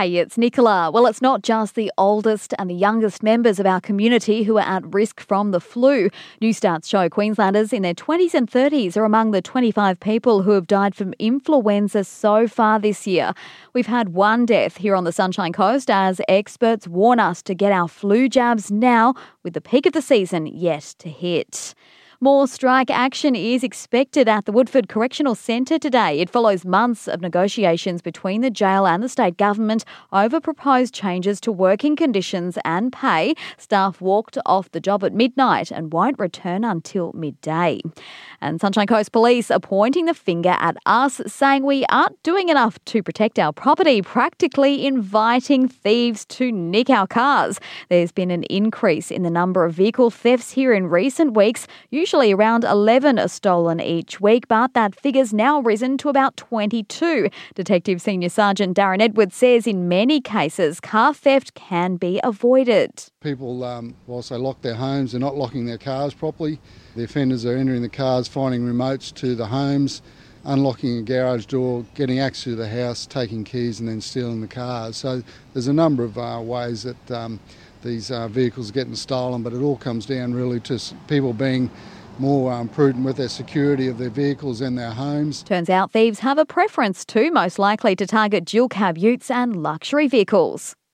Hey, it's Nicola. Well, it's not just the oldest and the youngest members of our community who are at risk from the flu. New stats show Queenslanders in their 20s and 30s are among the 25 people who have died from influenza so far this year. We've had one death here on the Sunshine Coast as experts warn us to get our flu jabs now, with the peak of the season yet to hit. More strike action is expected at the Woodford Correctional Centre today. It follows months of negotiations between the jail and the state government over proposed changes to working conditions and pay. Staff walked off the job at midnight and won't return until midday. And Sunshine Coast Police are pointing the finger at us, saying we aren't doing enough to protect our property, practically inviting thieves to nick our cars. There's been an increase in the number of vehicle thefts here in recent weeks. Around 11 are stolen each week, but that figure's now risen to about 22. Detective Senior Sergeant Darren Edwards says in many cases, car theft can be avoided. People, um, whilst they lock their homes, they're not locking their cars properly. The offenders are entering the cars, finding remotes to the homes, unlocking a garage door, getting access to the house, taking keys, and then stealing the cars. So there's a number of uh, ways that um, these uh, vehicles are getting stolen, but it all comes down really to people being more um, prudent with their security of their vehicles and their homes. Turns out thieves have a preference too, most likely to target dual cab utes and luxury vehicles.